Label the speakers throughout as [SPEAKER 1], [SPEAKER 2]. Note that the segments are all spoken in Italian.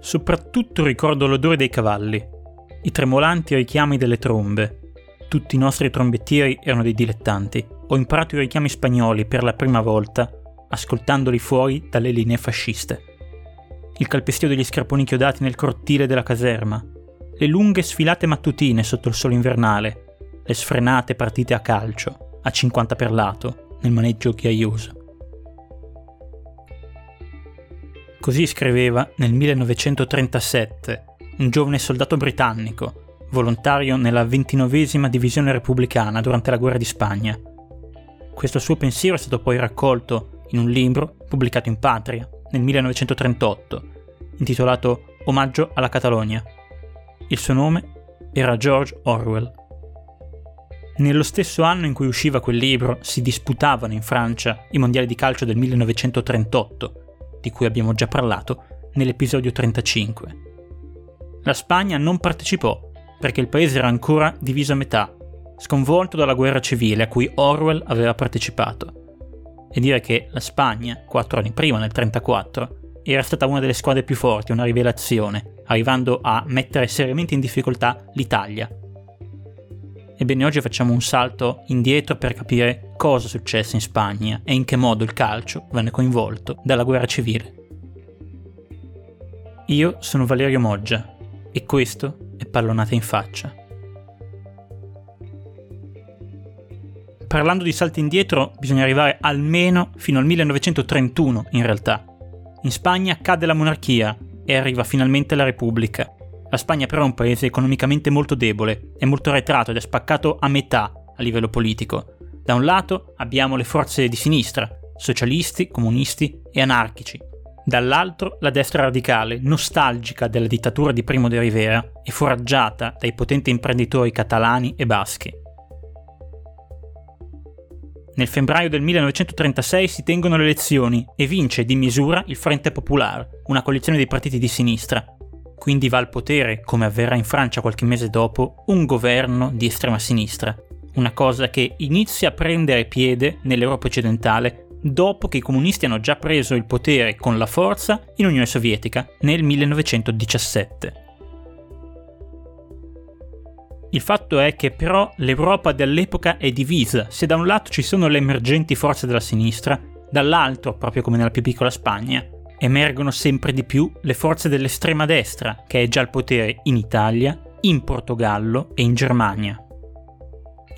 [SPEAKER 1] Soprattutto ricordo l'odore dei cavalli, i tremolanti richiami delle trombe. Tutti i nostri trombettieri erano dei dilettanti. Ho imparato i richiami spagnoli per la prima volta, ascoltandoli fuori dalle linee fasciste. Il calpestio degli scarponi chiodati nel cortile della caserma, le lunghe sfilate mattutine sotto il sole invernale, le sfrenate partite a calcio, a 50 per lato, nel maneggio ghiaioso. Così scriveva nel 1937 un giovane soldato britannico, volontario nella 29 divisione repubblicana durante la guerra di Spagna. Questo suo pensiero è stato poi raccolto in un libro pubblicato in patria nel 1938, intitolato Omaggio alla Catalogna. Il suo nome era George Orwell. Nello stesso anno in cui usciva quel libro si disputavano in Francia i mondiali di calcio del 1938, di cui abbiamo già parlato nell'episodio 35. La Spagna non partecipò perché il paese era ancora diviso a metà, sconvolto dalla guerra civile a cui Orwell aveva partecipato. E dire che la Spagna, quattro anni prima, nel 1934, era stata una delle squadre più forti, una rivelazione, arrivando a mettere seriamente in difficoltà l'Italia. Ebbene, oggi facciamo un salto indietro per capire cosa successe in Spagna e in che modo il calcio venne coinvolto dalla guerra civile. Io sono Valerio Moggia e questo è Pallonate in faccia. Parlando di salti indietro, bisogna arrivare almeno fino al 1931, in realtà. In Spagna cade la monarchia e arriva finalmente la Repubblica. La Spagna però è un paese economicamente molto debole, è molto arretrato ed è spaccato a metà a livello politico. Da un lato abbiamo le forze di sinistra, socialisti, comunisti e anarchici. Dall'altro la destra radicale, nostalgica della dittatura di Primo de Rivera e foraggiata dai potenti imprenditori catalani e baschi. Nel febbraio del 1936 si tengono le elezioni e vince di misura il Frente Popolare, una coalizione dei partiti di sinistra. Quindi va al potere, come avverrà in Francia qualche mese dopo, un governo di estrema sinistra. Una cosa che inizia a prendere piede nell'Europa occidentale dopo che i comunisti hanno già preso il potere con la forza in Unione Sovietica nel 1917. Il fatto è che però l'Europa dell'epoca è divisa, se da un lato ci sono le emergenti forze della sinistra, dall'altro, proprio come nella più piccola Spagna, emergono sempre di più le forze dell'estrema destra, che è già al potere in Italia, in Portogallo e in Germania.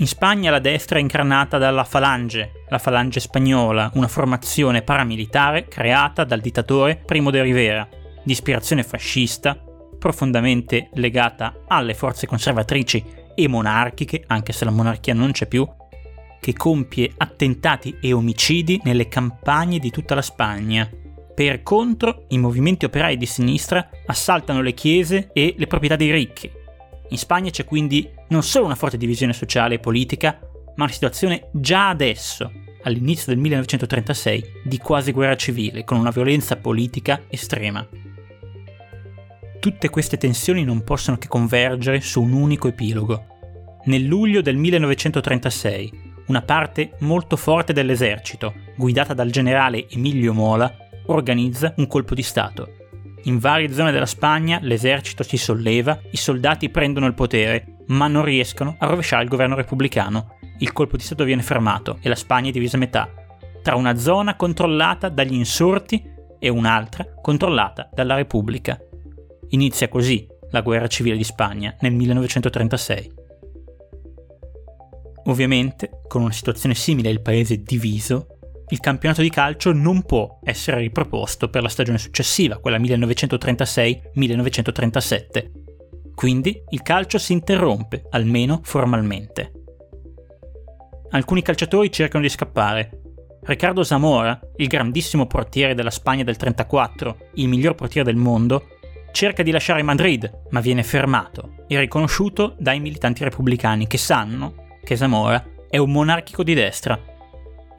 [SPEAKER 1] In Spagna la destra è incarnata dalla Falange, la Falange spagnola, una formazione paramilitare creata dal dittatore Primo de Rivera, di ispirazione fascista profondamente legata alle forze conservatrici e monarchiche, anche se la monarchia non c'è più, che compie attentati e omicidi nelle campagne di tutta la Spagna. Per contro, i movimenti operai di sinistra assaltano le chiese e le proprietà dei ricchi. In Spagna c'è quindi non solo una forte divisione sociale e politica, ma una situazione già adesso, all'inizio del 1936, di quasi guerra civile, con una violenza politica estrema. Tutte queste tensioni non possono che convergere su un unico epilogo. Nel luglio del 1936, una parte molto forte dell'esercito, guidata dal generale Emilio Mola, organizza un colpo di Stato. In varie zone della Spagna l'esercito si solleva, i soldati prendono il potere, ma non riescono a rovesciare il governo repubblicano. Il colpo di Stato viene fermato e la Spagna è divisa a metà, tra una zona controllata dagli insorti e un'altra controllata dalla Repubblica. Inizia così la guerra civile di Spagna nel 1936. Ovviamente, con una situazione simile il paese diviso, il campionato di calcio non può essere riproposto per la stagione successiva, quella 1936-1937. Quindi il calcio si interrompe, almeno formalmente. Alcuni calciatori cercano di scappare. Riccardo Zamora, il grandissimo portiere della Spagna del 34, il miglior portiere del mondo, cerca di lasciare Madrid, ma viene fermato e riconosciuto dai militanti repubblicani che sanno che Zamora è un monarchico di destra.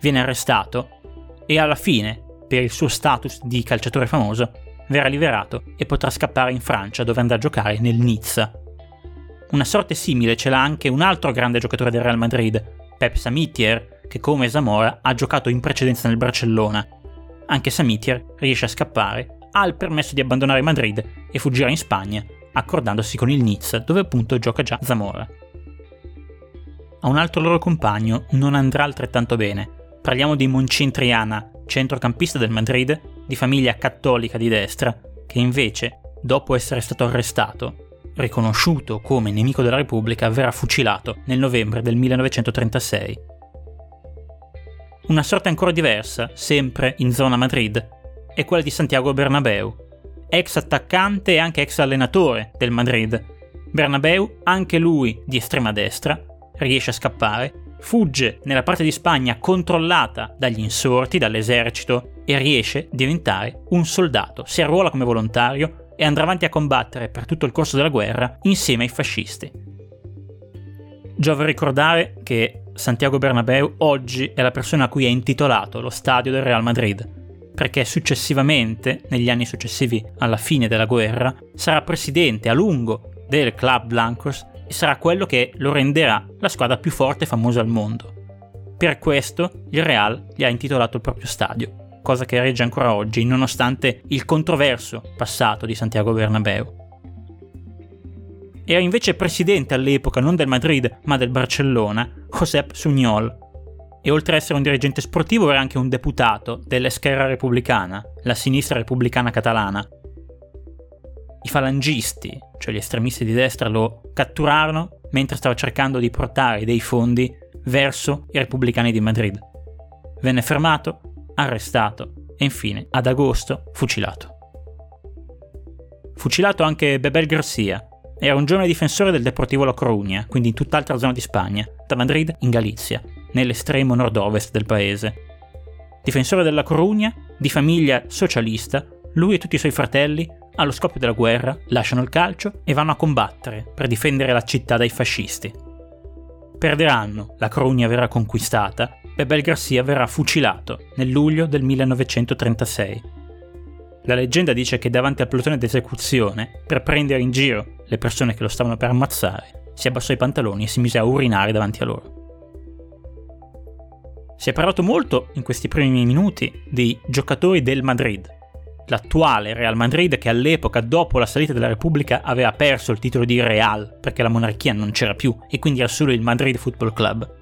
[SPEAKER 1] Viene arrestato e alla fine, per il suo status di calciatore famoso, verrà liberato e potrà scappare in Francia dove andrà a giocare nel Nizza. Una sorte simile ce l'ha anche un altro grande giocatore del Real Madrid, Pep Samitier, che come Zamora ha giocato in precedenza nel Barcellona. Anche Samitier riesce a scappare ha il permesso di abbandonare Madrid e fuggirà in Spagna, accordandosi con il Nizza, dove appunto gioca già Zamora. A un altro loro compagno non andrà altrettanto bene. Parliamo di Moncin Triana, centrocampista del Madrid, di famiglia cattolica di destra, che invece, dopo essere stato arrestato, riconosciuto come nemico della Repubblica, verrà fucilato nel novembre del 1936. Una sorte ancora diversa, sempre in zona Madrid, è quella di Santiago Bernabeu, ex attaccante e anche ex allenatore del Madrid. Bernabeu, anche lui di estrema destra, riesce a scappare, fugge nella parte di Spagna controllata dagli insorti, dall'esercito e riesce a diventare un soldato. Si arruola come volontario e andrà avanti a combattere per tutto il corso della guerra insieme ai fascisti. Giova ricordare che Santiago Bernabeu oggi è la persona a cui è intitolato lo stadio del Real Madrid, perché successivamente, negli anni successivi alla fine della guerra, sarà presidente a lungo del Club Blancos e sarà quello che lo renderà la squadra più forte e famosa al mondo. Per questo il Real gli ha intitolato il proprio stadio cosa che regge ancora oggi, nonostante il controverso passato di Santiago Bernabeu. Era invece presidente all'epoca non del Madrid ma del Barcellona, Josep Suñol, e oltre ad essere un dirigente sportivo era anche un deputato dell'Esquerra Repubblicana, la sinistra repubblicana catalana. I falangisti, cioè gli estremisti di destra, lo catturarono mentre stava cercando di portare dei fondi verso i repubblicani di Madrid. Venne fermato, arrestato e infine, ad agosto, fucilato. Fucilato anche Bebel Garcia, era un giovane difensore del Deportivo La Coruña, quindi in tutt'altra zona di Spagna, da Madrid in Galizia, nell'estremo nord-ovest del paese. Difensore della Coruña, di famiglia socialista, lui e tutti i suoi fratelli, allo scoppio della guerra, lasciano il calcio e vanno a combattere per difendere la città dai fascisti. Perderanno, la Coruña verrà conquistata Bebel Garcia verrà fucilato nel luglio del 1936. La leggenda dice che davanti al plotone d'esecuzione, per prendere in giro le persone che lo stavano per ammazzare, si abbassò i pantaloni e si mise a urinare davanti a loro. Si è parlato molto in questi primi minuti di giocatori del Madrid, l'attuale Real Madrid che all'epoca, dopo la salita della Repubblica, aveva perso il titolo di Real perché la monarchia non c'era più e quindi era solo il Madrid Football Club.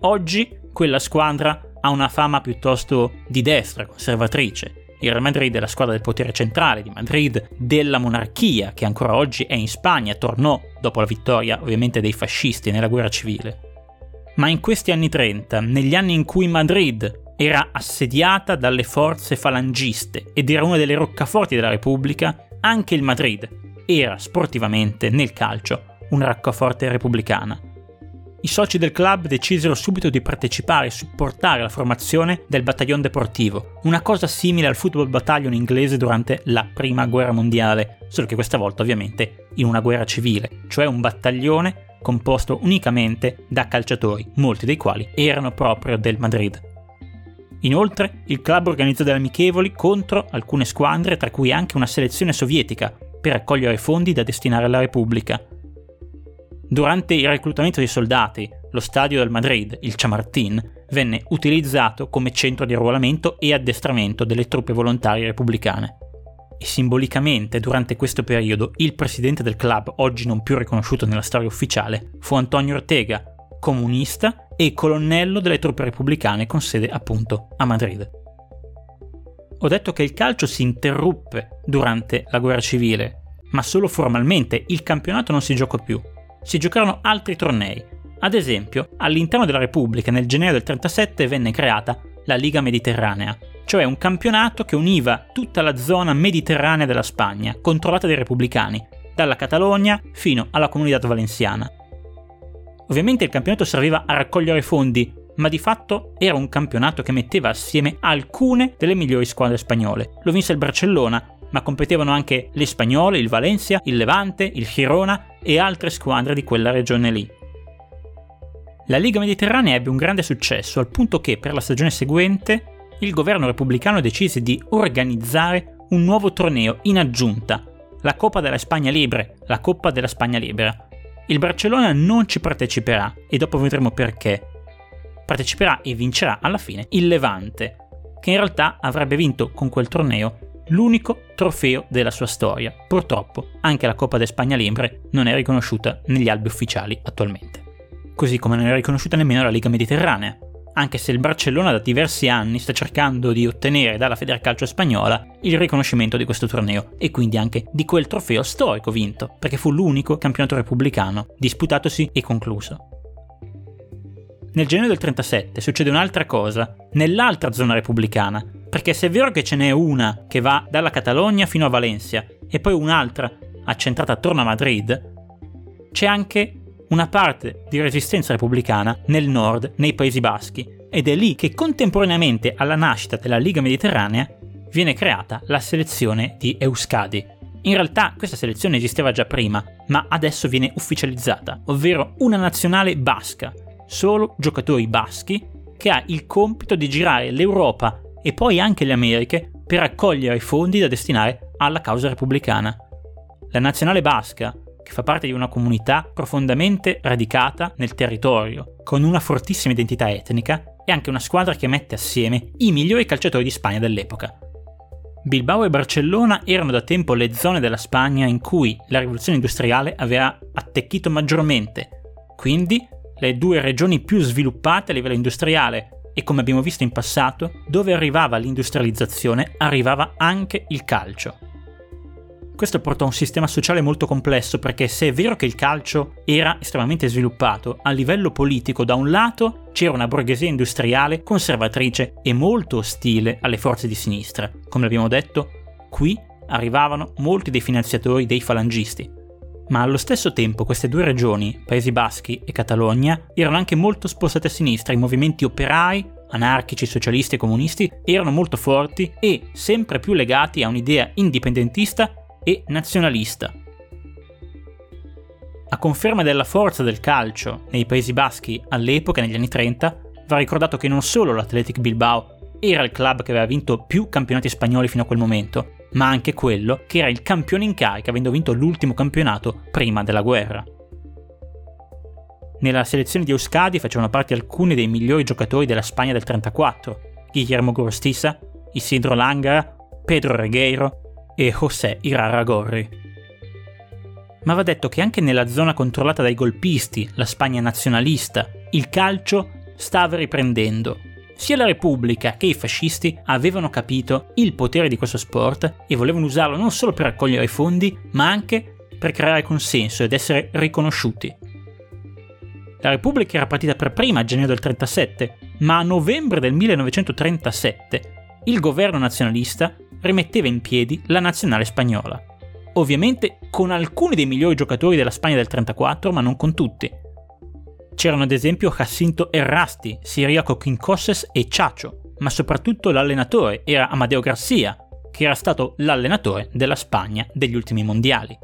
[SPEAKER 1] Oggi quella squadra ha una fama piuttosto di destra, conservatrice. Il Real Madrid è la squadra del potere centrale di Madrid, della monarchia, che ancora oggi è in Spagna, tornò dopo la vittoria ovviamente dei fascisti nella guerra civile. Ma in questi anni 30, negli anni in cui Madrid era assediata dalle forze falangiste ed era una delle roccaforti della Repubblica, anche il Madrid era sportivamente, nel calcio, una roccaforte repubblicana. I soci del club decisero subito di partecipare e supportare la formazione del Battaglione Deportivo, una cosa simile al Football Battalion inglese durante la Prima Guerra Mondiale, solo che questa volta ovviamente in una guerra civile, cioè un battaglione composto unicamente da calciatori, molti dei quali erano proprio del Madrid. Inoltre, il club organizzò delle amichevoli contro alcune squadre, tra cui anche una selezione sovietica, per raccogliere fondi da destinare alla Repubblica, Durante il reclutamento dei soldati, lo stadio del Madrid, il Chamartín, venne utilizzato come centro di arruolamento e addestramento delle truppe volontarie repubblicane. E simbolicamente, durante questo periodo, il presidente del club, oggi non più riconosciuto nella storia ufficiale, fu Antonio Ortega, comunista e colonnello delle truppe repubblicane con sede appunto a Madrid. Ho detto che il calcio si interruppe durante la guerra civile, ma solo formalmente il campionato non si giocò più si giocarono altri tornei. Ad esempio, all'interno della Repubblica nel gennaio del 37 venne creata la Liga Mediterranea, cioè un campionato che univa tutta la zona mediterranea della Spagna, controllata dai repubblicani, dalla Catalogna fino alla Comunità Valenciana. Ovviamente il campionato serviva a raccogliere fondi, ma di fatto era un campionato che metteva assieme alcune delle migliori squadre spagnole. Lo vinse il Barcellona, ma competevano anche le spagnole, il Valencia, il Levante, il Girona e altre squadre di quella regione lì. La Liga Mediterranea ebbe un grande successo al punto che per la stagione seguente il governo repubblicano decise di organizzare un nuovo torneo in aggiunta, la Coppa della Spagna Libre, la Coppa della Spagna Libera. Il Barcellona non ci parteciperà e dopo vedremo perché. Parteciperà e vincerà alla fine il Levante, che in realtà avrebbe vinto con quel torneo l'unico trofeo della sua storia. Purtroppo anche la Coppa de Spagna Libre non è riconosciuta negli albi ufficiali attualmente. Così come non è riconosciuta nemmeno la Liga Mediterranea, anche se il Barcellona da diversi anni sta cercando di ottenere dalla Federcalcio spagnola il riconoscimento di questo torneo e quindi anche di quel trofeo storico vinto, perché fu l'unico campionato repubblicano disputatosi e concluso. Nel gennaio del 37 succede un'altra cosa, nell'altra zona repubblicana, perché se è vero che ce n'è una che va dalla Catalogna fino a Valencia e poi un'altra accentrata attorno a Madrid, c'è anche una parte di resistenza repubblicana nel nord, nei Paesi Baschi, ed è lì che contemporaneamente alla nascita della Liga Mediterranea viene creata la selezione di Euskadi. In realtà questa selezione esisteva già prima, ma adesso viene ufficializzata, ovvero una nazionale basca, solo giocatori baschi, che ha il compito di girare l'Europa e poi anche le Americhe per raccogliere i fondi da destinare alla causa repubblicana. La nazionale basca che fa parte di una comunità profondamente radicata nel territorio, con una fortissima identità etnica e anche una squadra che mette assieme i migliori calciatori di Spagna dell'epoca. Bilbao e Barcellona erano da tempo le zone della Spagna in cui la rivoluzione industriale aveva attecchito maggiormente, quindi le due regioni più sviluppate a livello industriale e come abbiamo visto in passato, dove arrivava l'industrializzazione arrivava anche il calcio. Questo portò a un sistema sociale molto complesso perché se è vero che il calcio era estremamente sviluppato, a livello politico da un lato c'era una borghesia industriale conservatrice e molto ostile alle forze di sinistra. Come abbiamo detto, qui arrivavano molti dei finanziatori dei falangisti. Ma allo stesso tempo queste due regioni, Paesi Baschi e Catalogna, erano anche molto spostate a sinistra, i movimenti operai, anarchici, socialisti e comunisti erano molto forti e sempre più legati a un'idea indipendentista e nazionalista. A conferma della forza del calcio nei Paesi Baschi all'epoca, negli anni 30, va ricordato che non solo l'Athletic Bilbao era il club che aveva vinto più campionati spagnoli fino a quel momento, ma anche quello che era il campione in carica avendo vinto l'ultimo campionato prima della guerra. Nella selezione di Euskadi facevano parte alcuni dei migliori giocatori della Spagna del 34, Guillermo Gorostiza, Isidro Langara, Pedro Regueiro e José Irarragorri. Ma va detto che anche nella zona controllata dai golpisti, la Spagna nazionalista, il calcio stava riprendendo. Sia la Repubblica che i fascisti avevano capito il potere di questo sport e volevano usarlo non solo per raccogliere fondi, ma anche per creare consenso ed essere riconosciuti. La Repubblica era partita per prima a gennaio del 37, ma a novembre del 1937 il governo nazionalista rimetteva in piedi la nazionale spagnola. Ovviamente con alcuni dei migliori giocatori della Spagna del 34, ma non con tutti. C'erano ad esempio Jacinto Errasti, Siriaco Quincoses e Chacho, ma soprattutto l'allenatore era Amadeo Garcia, che era stato l'allenatore della Spagna degli ultimi mondiali.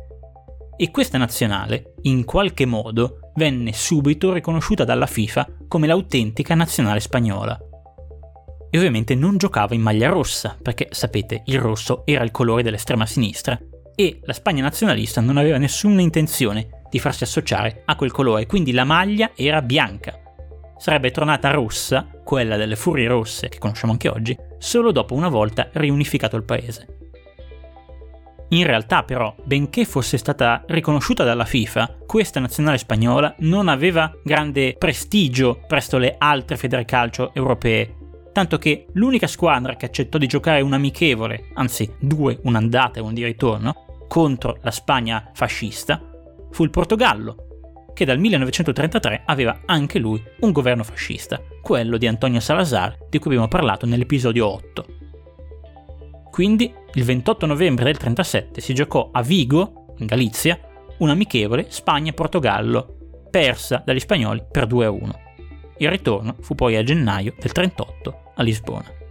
[SPEAKER 1] E questa nazionale, in qualche modo, venne subito riconosciuta dalla FIFA come l'autentica nazionale spagnola e ovviamente non giocava in maglia rossa, perché sapete, il rosso era il colore dell'estrema sinistra e la Spagna nazionalista non aveva nessuna intenzione di farsi associare a quel colore, quindi la maglia era bianca. Sarebbe tornata rossa, quella delle furie rosse che conosciamo anche oggi, solo dopo una volta riunificato il paese. In realtà però, benché fosse stata riconosciuta dalla FIFA, questa nazionale spagnola non aveva grande prestigio presso le altre federcalcio europee tanto che l'unica squadra che accettò di giocare un amichevole, anzi due, un'andata e un di ritorno, contro la Spagna fascista, fu il Portogallo, che dal 1933 aveva anche lui un governo fascista, quello di Antonio Salazar, di cui abbiamo parlato nell'episodio 8. Quindi, il 28 novembre del 1937 si giocò a Vigo, in Galizia, un amichevole Spagna-Portogallo, persa dagli spagnoli per 2 a 1. Il ritorno fu poi a gennaio del 38 a Lisbona.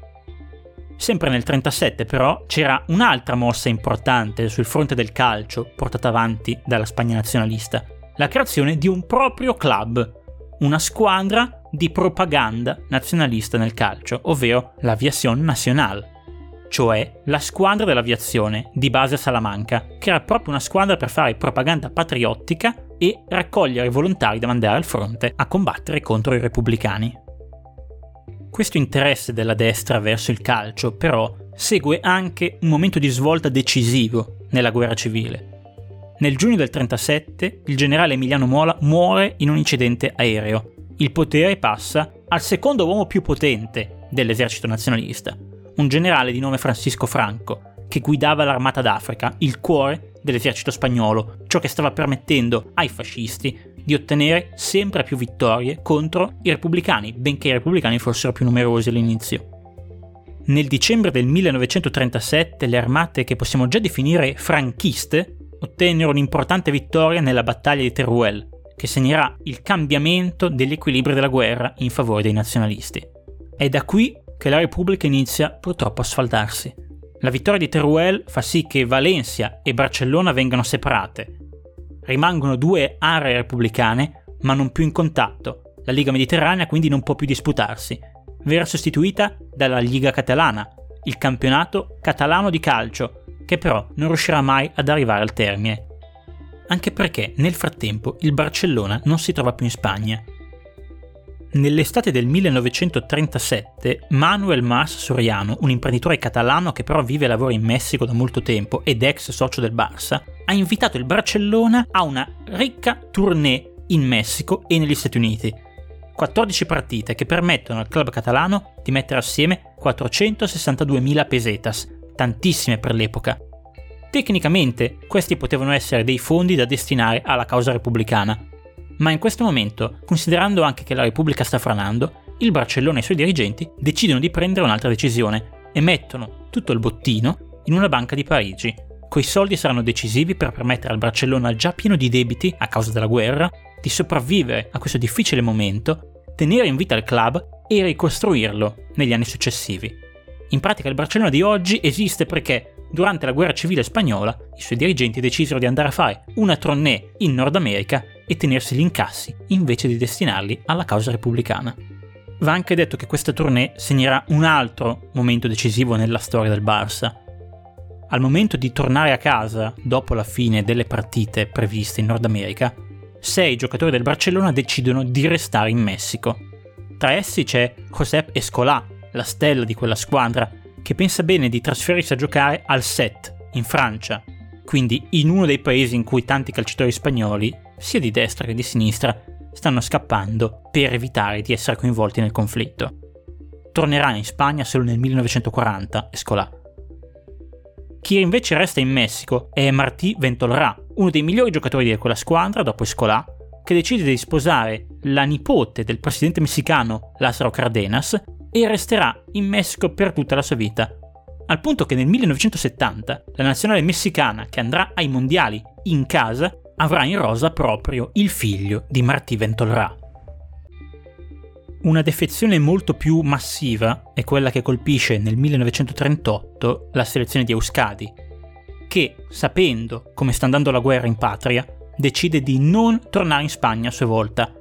[SPEAKER 1] Sempre nel 1937 però c'era un'altra mossa importante sul fronte del calcio portata avanti dalla Spagna nazionalista, la creazione di un proprio club, una squadra di propaganda nazionalista nel calcio, ovvero l'Aviación Nacional, cioè la squadra dell'aviazione di base a Salamanca, che era proprio una squadra per fare propaganda patriottica e raccogliere volontari da mandare al fronte a combattere contro i repubblicani. Questo interesse della destra verso il calcio però segue anche un momento di svolta decisivo nella guerra civile. Nel giugno del 37 il generale Emiliano Mola muore in un incidente aereo. Il potere passa al secondo uomo più potente dell'esercito nazionalista, un generale di nome Francisco Franco, che guidava l'armata d'Africa, il cuore dell'esercito spagnolo, ciò che stava permettendo ai fascisti di ottenere sempre più vittorie contro i repubblicani, benché i repubblicani fossero più numerosi all'inizio. Nel dicembre del 1937 le armate che possiamo già definire franchiste ottennero un'importante vittoria nella battaglia di Teruel, che segnerà il cambiamento degli equilibri della guerra in favore dei nazionalisti. È da qui che la Repubblica inizia purtroppo a sfaldarsi. La vittoria di Teruel fa sì che Valencia e Barcellona vengano separate. Rimangono due aree repubblicane, ma non più in contatto. La Liga Mediterranea quindi non può più disputarsi. Verrà sostituita dalla Liga Catalana, il campionato catalano di calcio, che però non riuscirà mai ad arrivare al termine. Anche perché nel frattempo il Barcellona non si trova più in Spagna Nell'estate del 1937 Manuel Mas Soriano, un imprenditore catalano che però vive e lavora in Messico da molto tempo ed ex socio del Barça, ha invitato il Barcellona a una ricca tournée in Messico e negli Stati Uniti. 14 partite che permettono al club catalano di mettere assieme 462.000 pesetas, tantissime per l'epoca. Tecnicamente questi potevano essere dei fondi da destinare alla causa repubblicana, ma in questo momento, considerando anche che la Repubblica sta franando, il Barcellona e i suoi dirigenti decidono di prendere un'altra decisione e mettono tutto il bottino in una banca di Parigi. Quei soldi saranno decisivi per permettere al Barcellona già pieno di debiti a causa della guerra di sopravvivere a questo difficile momento, tenere in vita il club e ricostruirlo negli anni successivi. In pratica il Barcellona di oggi esiste perché durante la guerra civile spagnola i suoi dirigenti decisero di andare a fare una tournée in Nord America e tenersi gli incassi invece di destinarli alla causa repubblicana. Va anche detto che questa tournée segnerà un altro momento decisivo nella storia del Barça. Al momento di tornare a casa, dopo la fine delle partite previste in Nord America, sei giocatori del Barcellona decidono di restare in Messico. Tra essi c'è Josep Escolà, la stella di quella squadra, che pensa bene di trasferirsi a giocare al Set, in Francia, quindi in uno dei paesi in cui tanti calciatori spagnoli sia di destra che di sinistra, stanno scappando per evitare di essere coinvolti nel conflitto. Tornerà in Spagna solo nel 1940, Escolà. Chi invece resta in Messico è Martí Ventolrà, uno dei migliori giocatori di quella squadra dopo Escolà, che decide di sposare la nipote del presidente messicano Lázaro Cardenas e resterà in Messico per tutta la sua vita. Al punto che nel 1970 la nazionale messicana che andrà ai mondiali in casa avrà in rosa proprio il figlio di Martí Ventolrà. Una defezione molto più massiva è quella che colpisce nel 1938 la selezione di Euskadi, che, sapendo come sta andando la guerra in patria, decide di non tornare in Spagna a sua volta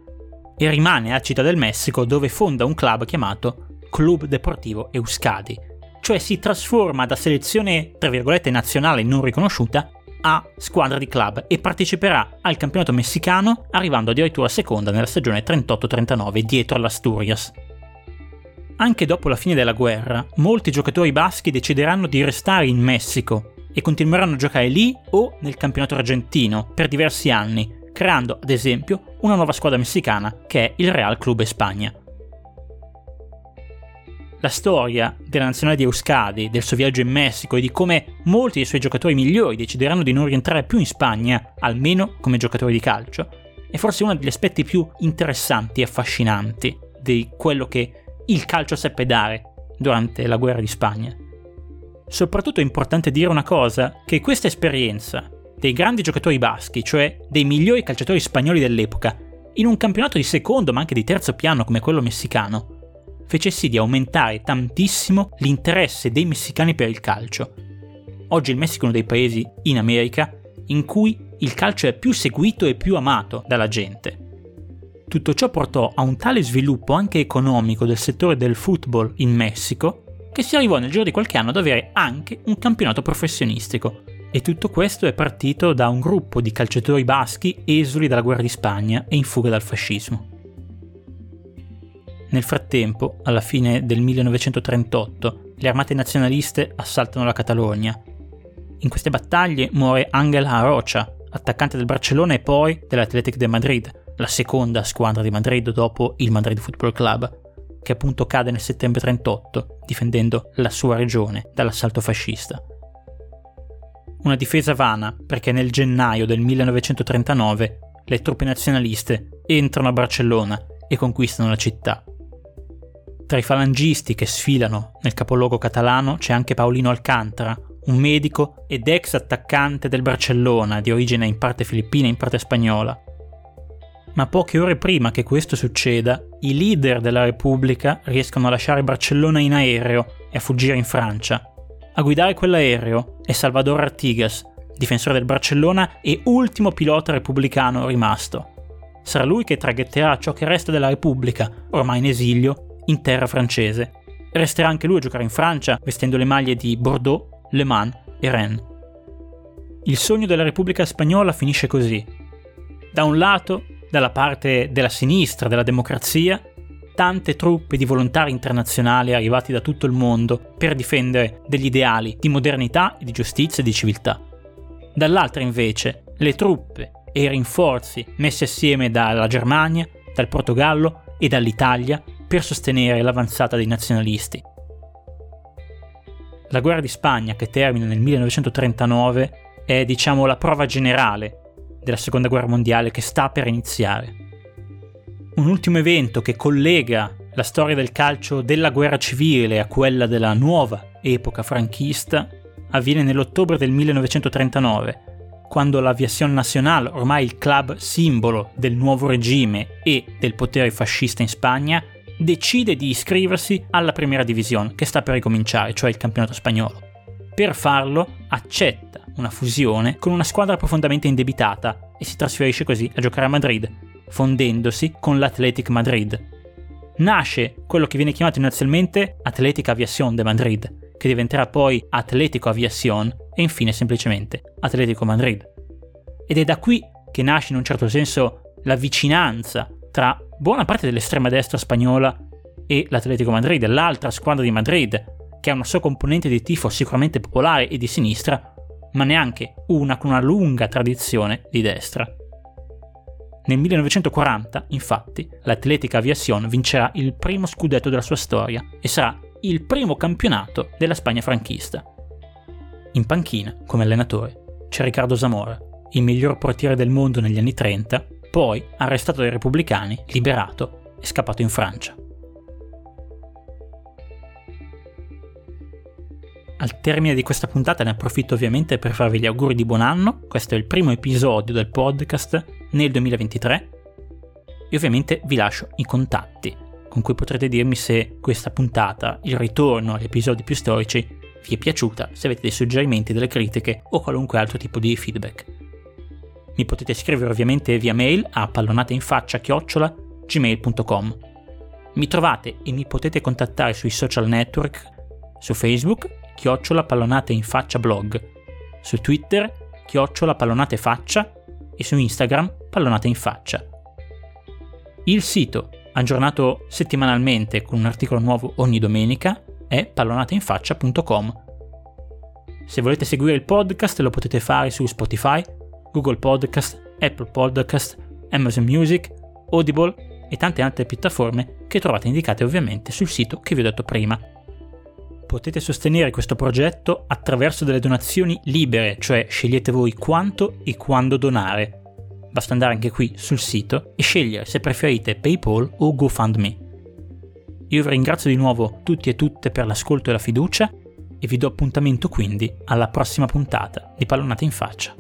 [SPEAKER 1] e rimane a Città del Messico dove fonda un club chiamato Club Deportivo Euskadi, cioè si trasforma da selezione tra virgolette nazionale non riconosciuta a squadra di club e parteciperà al campionato messicano arrivando addirittura seconda nella stagione 38-39 dietro all'Asturias. Anche dopo la fine della guerra, molti giocatori baschi decideranno di restare in Messico e continueranno a giocare lì o nel campionato argentino per diversi anni, creando ad esempio una nuova squadra messicana che è il Real Club Espagna la storia della nazionale di Euskadi, del suo viaggio in Messico e di come molti dei suoi giocatori migliori decideranno di non rientrare più in Spagna, almeno come giocatori di calcio, è forse uno degli aspetti più interessanti e affascinanti di quello che il calcio seppe dare durante la guerra di Spagna. Soprattutto è importante dire una cosa, che questa esperienza dei grandi giocatori baschi, cioè dei migliori calciatori spagnoli dell'epoca, in un campionato di secondo ma anche di terzo piano come quello messicano, fece sì di aumentare tantissimo l'interesse dei messicani per il calcio. Oggi il Messico è uno dei paesi in America in cui il calcio è più seguito e più amato dalla gente. Tutto ciò portò a un tale sviluppo anche economico del settore del football in Messico che si arrivò nel giro di qualche anno ad avere anche un campionato professionistico. E tutto questo è partito da un gruppo di calciatori baschi esuli dalla guerra di Spagna e in fuga dal fascismo. Nel frattempo, alla fine del 1938, le armate nazionaliste assaltano la Catalogna. In queste battaglie muore Angel Arocha, attaccante del Barcellona e poi dell'Athletic de Madrid, la seconda squadra di Madrid dopo il Madrid Football Club, che appunto cade nel settembre 38, difendendo la sua regione dall'assalto fascista. Una difesa vana perché nel gennaio del 1939 le truppe nazionaliste entrano a Barcellona e conquistano la città. Tra i falangisti che sfilano nel capoluogo catalano c'è anche Paolino Alcantara, un medico ed ex attaccante del Barcellona, di origine in parte filippina e in parte spagnola. Ma poche ore prima che questo succeda, i leader della Repubblica riescono a lasciare Barcellona in aereo e a fuggire in Francia. A guidare quell'aereo è Salvador Artigas, difensore del Barcellona e ultimo pilota repubblicano rimasto. Sarà lui che traghetterà ciò che resta della Repubblica, ormai in esilio, in terra francese. Resterà anche lui a giocare in Francia vestendo le maglie di Bordeaux, le Mans e Rennes. Il sogno della Repubblica Spagnola finisce così. Da un lato, dalla parte della sinistra, della democrazia, tante truppe di volontari internazionali arrivati da tutto il mondo per difendere degli ideali di modernità, di giustizia e di civiltà. Dall'altra invece, le truppe e i rinforzi messi assieme dalla Germania, dal Portogallo e dall'Italia per sostenere l'avanzata dei nazionalisti. La guerra di Spagna, che termina nel 1939, è diciamo la prova generale della seconda guerra mondiale che sta per iniziare. Un ultimo evento che collega la storia del calcio della guerra civile a quella della nuova epoca franchista avviene nell'ottobre del 1939, quando l'Aviación Nacional, ormai il club simbolo del nuovo regime e del potere fascista in Spagna, decide di iscriversi alla Primera División, che sta per ricominciare, cioè il campionato spagnolo. Per farlo accetta una fusione con una squadra profondamente indebitata e si trasferisce così a giocare a Madrid, fondendosi con l'Athletic Madrid. Nasce quello che viene chiamato inizialmente Athletic Aviación de Madrid, che diventerà poi Atletico Aviación e infine semplicemente Atletico Madrid. Ed è da qui che nasce in un certo senso la vicinanza tra buona parte dell'estrema destra spagnola e l'Atletico Madrid, l'altra squadra di Madrid, che ha una sua componente di tifo sicuramente popolare e di sinistra, ma neanche una con una lunga tradizione di destra. Nel 1940, infatti, l'Atletica Aviación vincerà il primo scudetto della sua storia e sarà il primo campionato della Spagna franchista. In panchina, come allenatore, c'è Riccardo Zamora, il miglior portiere del mondo negli anni 30, poi arrestato dai repubblicani, liberato e scappato in Francia. Al termine di questa puntata ne approfitto ovviamente per farvi gli auguri di buon anno, questo è il primo episodio del podcast nel 2023 e ovviamente vi lascio i contatti con cui potrete dirmi se questa puntata, il ritorno agli episodi più storici, vi è piaciuta, se avete dei suggerimenti, delle critiche o qualunque altro tipo di feedback. Mi potete scrivere ovviamente via mail a pallonateinfaccia-gmail.com. Mi trovate e mi potete contattare sui social network, su Facebook chiocciola pallonate in faccia blog, su Twitter chiocciola pallonate faccia e su Instagram pallonate in faccia. Il sito, aggiornato settimanalmente con un articolo nuovo ogni domenica, è pallonateinfaccia.com. Se volete seguire il podcast lo potete fare su Spotify, Google Podcast, Apple Podcast, Amazon Music, Audible e tante altre piattaforme che trovate indicate ovviamente sul sito che vi ho detto prima potete sostenere questo progetto attraverso delle donazioni libere, cioè scegliete voi quanto e quando donare. Basta andare anche qui sul sito e scegliere se preferite PayPal o GoFundMe. Io vi ringrazio di nuovo tutti e tutte per l'ascolto e la fiducia e vi do appuntamento quindi alla prossima puntata di Pallonate in faccia.